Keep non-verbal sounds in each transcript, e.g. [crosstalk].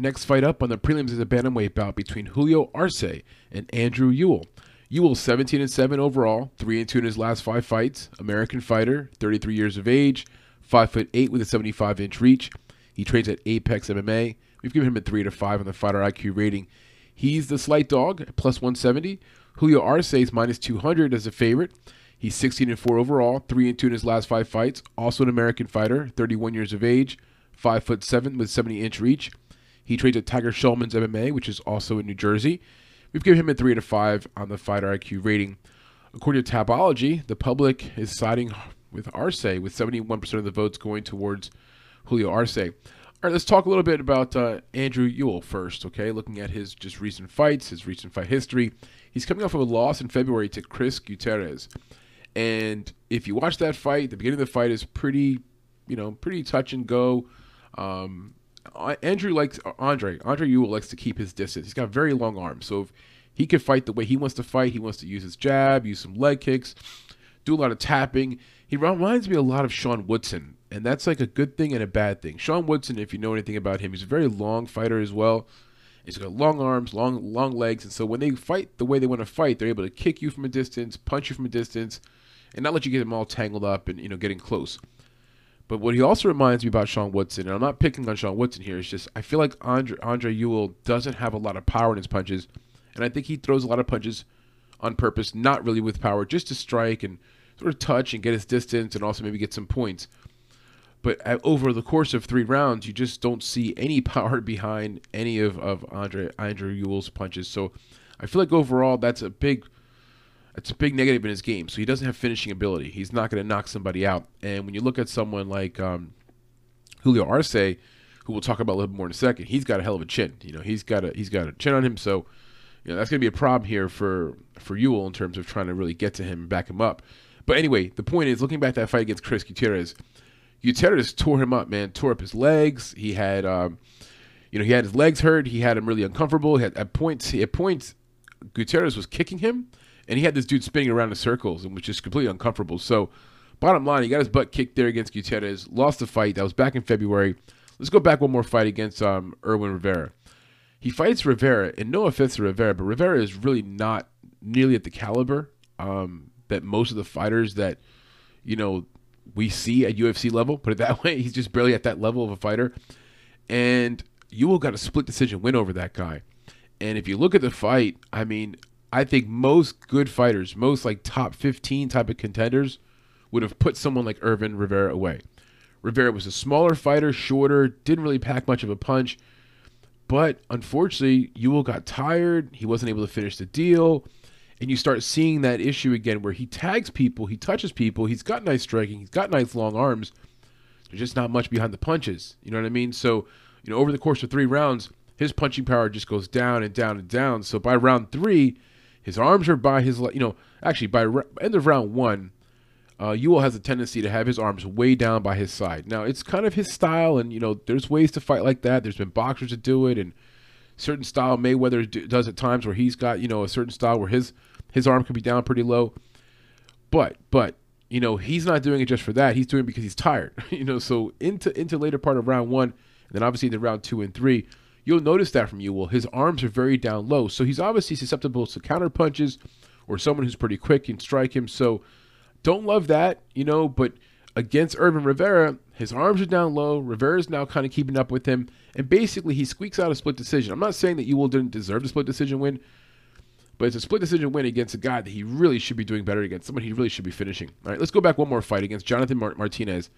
next fight up on the prelims is a bantamweight bout between Julio Arce and Andrew Ewell. Ewell 17 and 7 overall, 3 and 2 in his last 5 fights, American fighter, 33 years of age, 5 foot 8 with a 75 inch reach. He trains at Apex MMA. We've given him a 3 to 5 on the fighter IQ rating. He's the slight dog, plus 170. Julio Arce is minus 200 as a favorite. He's 16 and 4 overall, 3 and 2 in his last 5 fights. Also an American fighter, 31 years of age, 5 foot 7 with 70 inch reach. He trains at Tiger Schulmann's MMA, which is also in New Jersey. We've given him a 3 out of 5 on the fighter IQ rating. According to Tapology, the public is siding with Arce, with 71% of the votes going towards Julio Arce. All right, let's talk a little bit about uh, Andrew Ewell first, okay? Looking at his just recent fights, his recent fight history. He's coming off of a loss in February to Chris Gutierrez. And if you watch that fight, the beginning of the fight is pretty, you know, pretty touch and go. Um, Andrew likes Andre. Andre Ewell likes to keep his distance. He's got very long arms, so if he can fight the way he wants to fight, he wants to use his jab, use some leg kicks, do a lot of tapping. He reminds me a lot of Sean Woodson, and that's like a good thing and a bad thing. Sean Woodson, if you know anything about him, he's a very long fighter as well. He's got long arms, long long legs, and so when they fight the way they want to fight, they're able to kick you from a distance, punch you from a distance, and not let you get them all tangled up and you know getting close. But what he also reminds me about Sean Woodson, and I'm not picking on Sean Woodson here, it's just I feel like Andre, Andre Ewell doesn't have a lot of power in his punches, and I think he throws a lot of punches on purpose, not really with power, just to strike and sort of touch and get his distance and also maybe get some points. But over the course of three rounds, you just don't see any [laughs] power behind any of, of Andre Andre Ewell's punches. So I feel like overall that's a big it's a big negative in his game. So he doesn't have finishing ability. He's not going to knock somebody out. And when you look at someone like um, Julio Arce, who we'll talk about a little bit more in a second, he's got a hell of a chin. You know, he's got a he's got a chin on him. So you know that's going to be a problem here for for Ewell in terms of trying to really get to him and back him up. But anyway, the point is, looking back at that fight against Chris Gutierrez, Gutierrez tore him up, man. Tore up his legs. He had, um, you know, he had his legs hurt. He had him really uncomfortable. Had, at points, at points, Gutierrez was kicking him and he had this dude spinning around in circles, and was just completely uncomfortable. So, bottom line, he got his butt kicked there against Gutierrez, lost the fight. That was back in February. Let's go back one more fight against um, Irwin Rivera. He fights Rivera, and no offense to Rivera, but Rivera is really not nearly at the caliber um, that most of the fighters that you know we see at UFC level. Put it that [laughs] way. He's just barely at that level of a fighter. And Ewell got a split decision win over that guy. And if you look at the fight, I mean, I think most good fighters, most like top 15 type of contenders, would have put someone like Irwin Rivera away. Rivera was a smaller fighter, shorter, didn't really pack much of a punch. But unfortunately, Ewell got tired. He wasn't able to finish the deal. And you start seeing that issue again where he tags people, he touches people, he's got nice striking, he's got nice long arms. There's just not much behind the punches. You know what I mean? So, you know, over the course of three rounds, his punching power just goes down and down and down. So by round three, his arms are by his, you know, actually by end of round one, uh, Ewell has a tendency to have his arms way down by his side. Now it's kind of his style, and you know, there's ways to fight like that. There's been boxers that do it, and certain style Mayweather does at times where he's got you know a certain style where his his arm can be down pretty low. But but you know he's not doing it just for that. He's doing it because he's tired. [laughs] you know, so into into later part of round one, and then obviously the round two and three, You'll notice that from Ewell. His arms are very down low, so he's obviously susceptible to counter punches or someone who's pretty quick can strike him. So don't love that, you know, but against Irwin Rivera, his arms are down low. Rivera's now kind of keeping up with him, and basically he squeaks out a split decision. I'm not saying that Ewell didn't deserve the split decision win, but it's a split decision win against a guy that he really should be doing better against, someone he really should be finishing. All right, let's go back one more fight against Jonathan Martinez.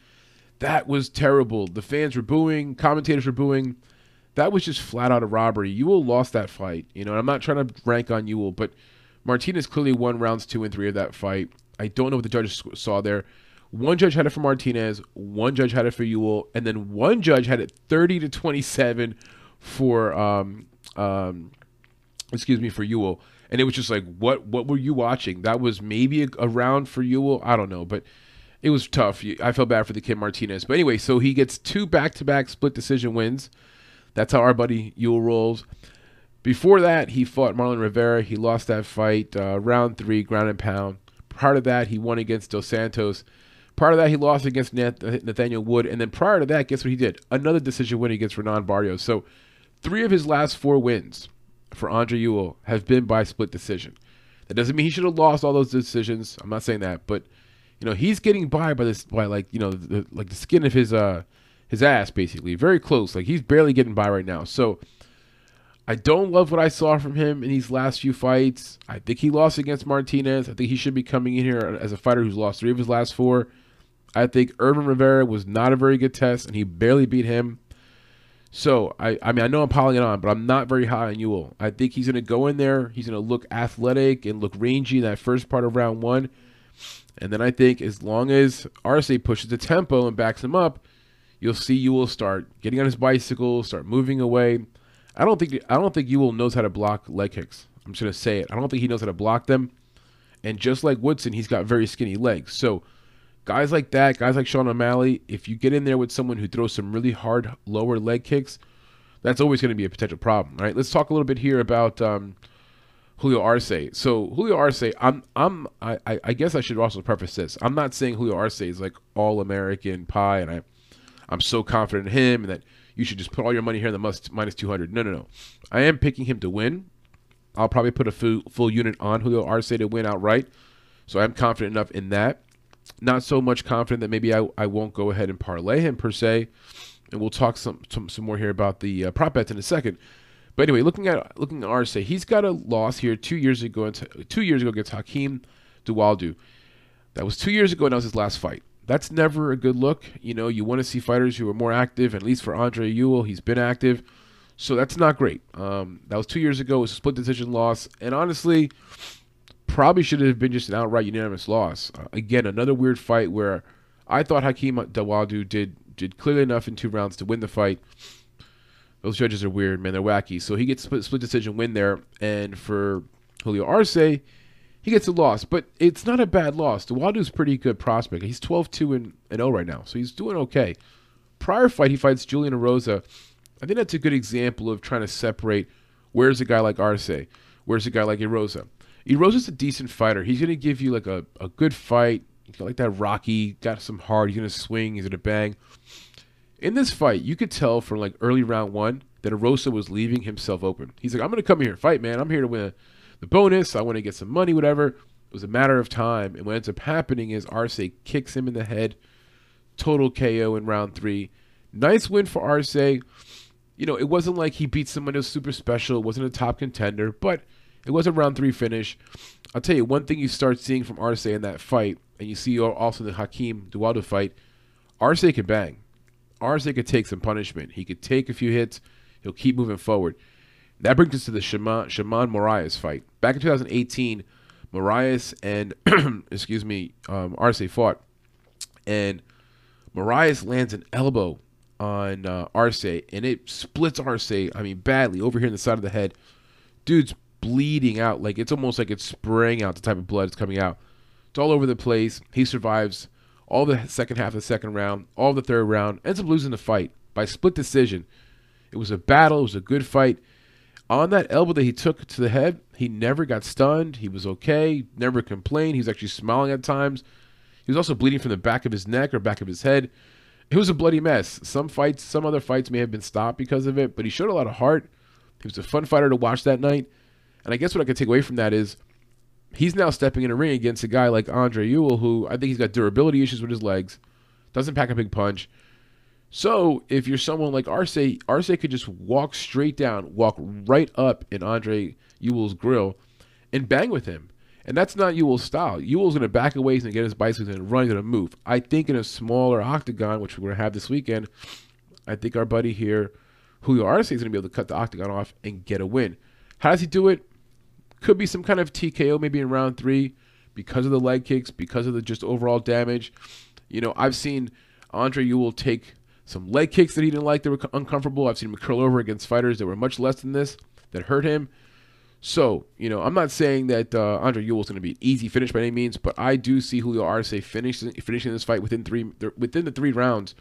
That was terrible. The fans were booing, commentators were booing that was just flat out a robbery. Ewell lost that fight. You know, I'm not trying to rank on Ewell, but Martinez clearly won rounds two and three of that fight. I don't know what the judges saw there. One judge had it for Martinez, one judge had it for Ewell, and then one judge had it 30 to 27 for um um excuse me for Ewell. And it was just like, what what were you watching? That was maybe a, a round for Ewell. I don't know, but it was tough. I felt bad for the kid Martinez. But anyway, so he gets two back to back split decision wins. That's how our buddy Ewell rolls. Before that, he fought Marlon Rivera. He lost that fight, uh, round three, ground and pound. Prior to that, he won against Dos Santos. Prior to that, he lost against Nathaniel Wood. And then prior to that, guess what he did? Another decision win against Renan Barrios. So Three of his last four wins for Andre Ewell have been by split decision. That doesn't mean he should have lost all those decisions. I'm not saying that, but you know he's getting by by this by like you know the, like the skin of his uh his ass basically, very close. Like he's barely getting by right now. So I don't love what I saw from him in these last few fights. I think he lost against Martinez. I think he should be coming in here as a fighter who's lost three of his last four. I think Irwin Rivera was not a very good test, and he barely beat him. So I, I mean, I know I'm piling it on, but I'm not very high on Ewell. I think he's going to go in there. He's going to look athletic and look rangy in that first part of round one, and then I think as long as Arce pushes the tempo and backs him up, you'll see Ewell start getting on his bicycle, start moving away. I don't think I don't think Ewell knows how to block leg kicks. I'm just to say it. I don't think he knows how to block them. And just like Woodson, he's got very skinny legs. So guys like that, guys like Sean O'Malley, if you get in there with someone who throws some really hard lower leg kicks, that's always going to be a potential problem. All right, let's talk a little bit here about um, Julio Arce. So Julio Arce, I'm, I'm, I, I guess I should also preface this. I'm not saying Julio Arce is like all American pie, and I, I'm so confident in him and that you should just put all your money here in the must, minus 200. No, no, no. I am picking him to win. I'll probably put a full, full unit on Julio Arce to win outright. So I'm confident enough in that not so much confident that maybe I, I won't go ahead and parlay him per se. And we'll talk some some, some more here about the uh, prop bets in a second. But anyway, looking at looking at Arce, he's got a loss here two years ago. Two years ago against Hakeem Dawodu. That was two years ago, and that was his last fight. That's never a good look. You know, you want to see fighters who are more active. At least for Andre Ewell, he's been active, so that's not great. Um, that was two years ago. It was a split decision loss, and honestly, probably should have been just an outright unanimous loss. Uh, again, another weird fight where I thought Hakeem Dawodu did did clearly enough in two rounds to win the fight. Those judges are weird, man. They're wacky. So he gets split, split decision win there, and for Julio Arce, he gets a loss, but it's not a bad loss. Dawodu's pretty good prospect. He's 12-2 and, and 0 right now, so he's doing okay. Prior fight, he fights Julian Erosa. I think that's a good example of trying to separate where's a guy like Arce, where's a guy like Erosa. Erosa's a decent fighter. He's going to give you like a, a good fight. Like that Rocky, got some heart. He's going to swing. He's going to bang. In this fight, you could tell from like early round one that Erosa was leaving himself open. He's like, I'm going to come here fight, man. I'm here to win the bonus. I want to get some money, whatever. It was a matter of time. And what ends up happening is Arce kicks him in the head. Total KO in round three. Nice win for Arce. You know, it wasn't like he beat someone who was super special. It wasn't a top contender, but – it was a round three finish. I'll tell you one thing you start seeing from Arce in that fight, and you see also in the Hakeem Dawodu fight. Arce could bang. Arce could take some punishment. He could take a few hits. He'll keep moving forward. That brings us to the Sheymon, Sheymon Moraes fight. Back in 2018, Moraes and, [clears throat] excuse me, um, Arce fought. And Moraes lands an elbow on uh, Arce, and it splits Arce, I mean, badly, over here in the side of the head. Dude's bleeding out. Like it's almost like it's spraying out the type of blood that's coming out. It's all over the place. He survives all the second half of the second round, all the third round, ends up losing the fight by split decision. It was a battle, it was a good fight. On that elbow that he took to the head, he never got stunned. He was okay, never complained. He was actually smiling at times. He was also bleeding from the back of his neck or back of his head. It was a bloody mess. Some fights, some other fights may have been stopped because of it, but he showed a lot of heart. He was a fun fighter to watch that night. And I guess what I could take away from that is he's now stepping in a ring against a guy like Andre Ewell, who I think he's got durability issues with his legs, doesn't pack a big punch. So if you're someone like Arce, Arce could just walk straight down, walk right up in Andre Ewell's grill, and bang with him. And that's not Ewell's style. Ewell's going to back away, to get his bicycle and run, going to move. I think in a smaller octagon, which we're going to have this weekend, I think our buddy here, Julio Arce, is going to be able to cut the octagon off and get a win. How does he do it? Could be some kind of TKO maybe in round three because of the leg kicks, because of the just overall damage. You know, I've seen Andre Ewell take some leg kicks that he didn't like that were uncomfortable. I've seen him curl over against fighters that were much less than this that hurt him. So, you know, I'm not saying that uh, Andre Ewell is going to be an easy finish by any means, but I do see Julio Arce finishing finishing this fight within three within the three rounds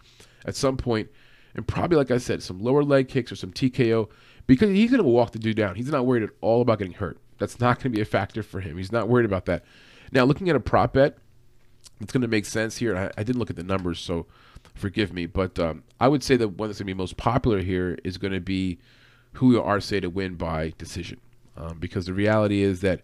at some point, and probably like I said, some lower leg kicks or some TKO because he's going to walk the dude down. He's not worried at all about getting hurt. That's not going to be a factor for him. He's not worried about that. Now, looking at a prop bet, it's going to make sense here. I, I, didn't look at the numbers, so forgive me. But um, I would say that one that's going to be most popular here is going to be Julio Arce to win by decision. Um, because the reality is that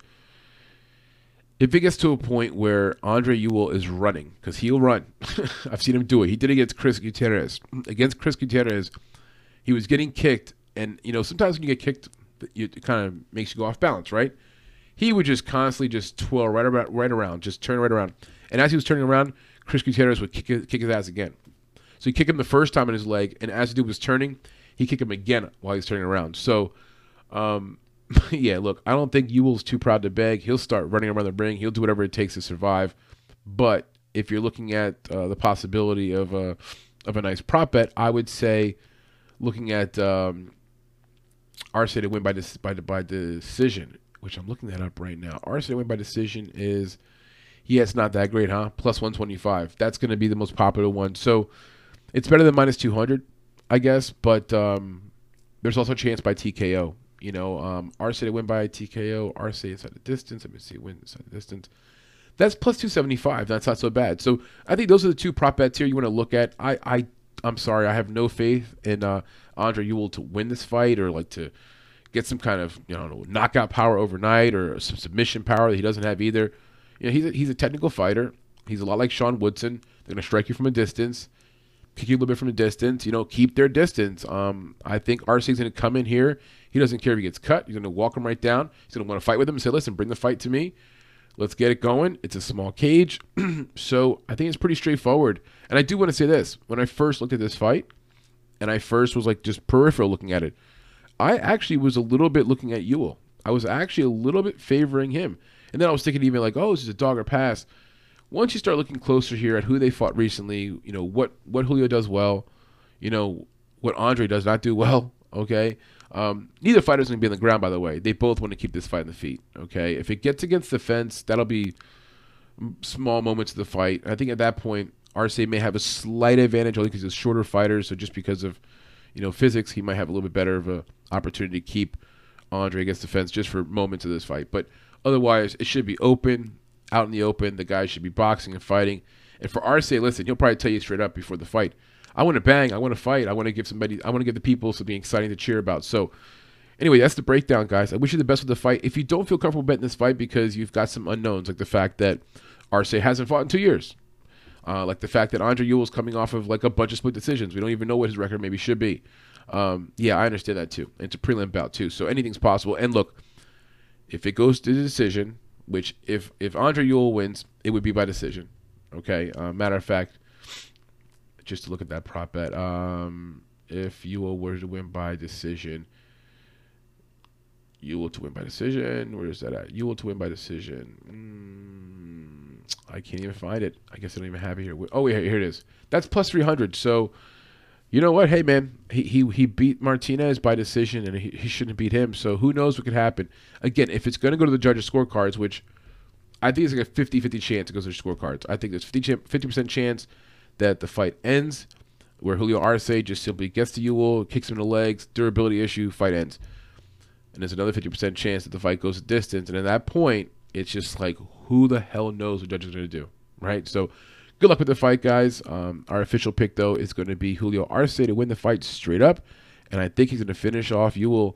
if it gets to a point where Andre Ewell is running, because he'll run, [laughs] I've seen him do it. He did it against Chris Gutierrez. Against Chris Gutierrez, he was getting kicked, and you know sometimes when you get kicked, it kind of makes you go off balance, right? He would just constantly just twirl right about right around, just turn right around, and as he was turning around, Chris Gutierrez would kick his, kick his ass again. So he kicked him the first time in his leg, and as the dude was turning, he kicked him again while he's turning around. So, um, [laughs] yeah, look, I don't think Ewell's too proud to beg. He'll start running around the ring. He'll do whatever it takes to survive. But if you're looking at uh, the possibility of a of a nice prop bet, I would say looking at um, Arce to win by this by by decision, which I'm looking that up right now. To win by decision is yeah, it's not that great, huh? Plus 125. That's going to be the most popular one. So it's better than minus 200, I guess. But um, there's also a chance by TKO. You know, um, to win by TKO, Arce inside the distance. Let me see, win inside the distance. That's plus 275. That's not so bad. So I think those are the two prop bets here you want to look at. I, I, I'm sorry, I have no faith in uh, Andre Ewell to win this fight or like to get some kind of you know knockout power overnight or some submission power that he doesn't have either. You know, he's a, he's a technical fighter. He's a lot like Sean Woodson. They're gonna strike you from a distance, kick you a little bit from a distance. You know, keep their distance. Um, I think Arce's gonna come in here. He doesn't care if he gets cut. He's gonna walk him right down. He's gonna want to fight with him and say, "Listen, bring the fight to me. Let's get it going." It's a small cage, [clears throat] so I think it's pretty straightforward. And I do want to say this: when I first looked at this fight, and I first was like just peripheral looking at it, I actually was a little bit looking at Ewell. I was actually a little bit favoring him. And then I was thinking even like, oh, this is a dog or pass. Once you start looking closer here at who they fought recently, you know what what Julio does well, you know what Andre does not do well. [laughs] Okay, um, neither fighter's going to be on the ground. By the way, they both want to keep this fight in the feet. Okay, if it gets against the fence, that'll be small moments of the fight. I think at that point, Arce may have a slight advantage only because he's a shorter fighter. So just because of you know physics, he might have a little bit better of a opportunity to keep Andre against the fence just for moments of this fight. But Otherwise, it should be open, out in the open. The guys should be boxing and fighting. And for Arce, listen, he'll probably tell you straight up before the fight, I want to bang, I want to fight, I want to give somebody, I want to give the people something exciting to cheer about. So, anyway, that's the breakdown, guys. I wish you the best with the fight. If you don't feel comfortable betting this fight because you've got some unknowns, like the fact that Arce hasn't fought in two years, uh, like the fact that Andre Ewell's coming off of like a bunch of split decisions, we don't even know what his record maybe should be. Um, yeah, I understand that too. It's a prelim bout too, so anything's possible. And look, if it goes to the decision, which if if Andre Ewell wins, it would be by decision. Okay. Uh, matter of fact, just to look at that prop bet, um, if Ewell were to win by decision, Ewell to win by decision. Where is that at? Ewell to win by decision. Mm, I can't even find it. I guess I don't even have it here. Oh, wait, here it is. That's plus 300. So you know what? Hey, man, he he, he beat Martinez by decision, and he, he shouldn't beat him. So who knows what could happen? Again, if it's going to go to the judges' scorecards, which I think it's like a 50-50 chance it goes to the scorecards. I think there's 50 percent chance that the fight ends, where Julio Arce just simply gets to Ewell, kicks him in the legs, durability issue, fight ends. And there's another 50% chance that the fight goes a distance. And at that point, it's just like, who the hell knows what judges are going to do, right? So Good luck with the fight, guys. Um, our official pick, though, is going to be Julio Arce to win the fight straight up. And I think he's going to finish off Ewell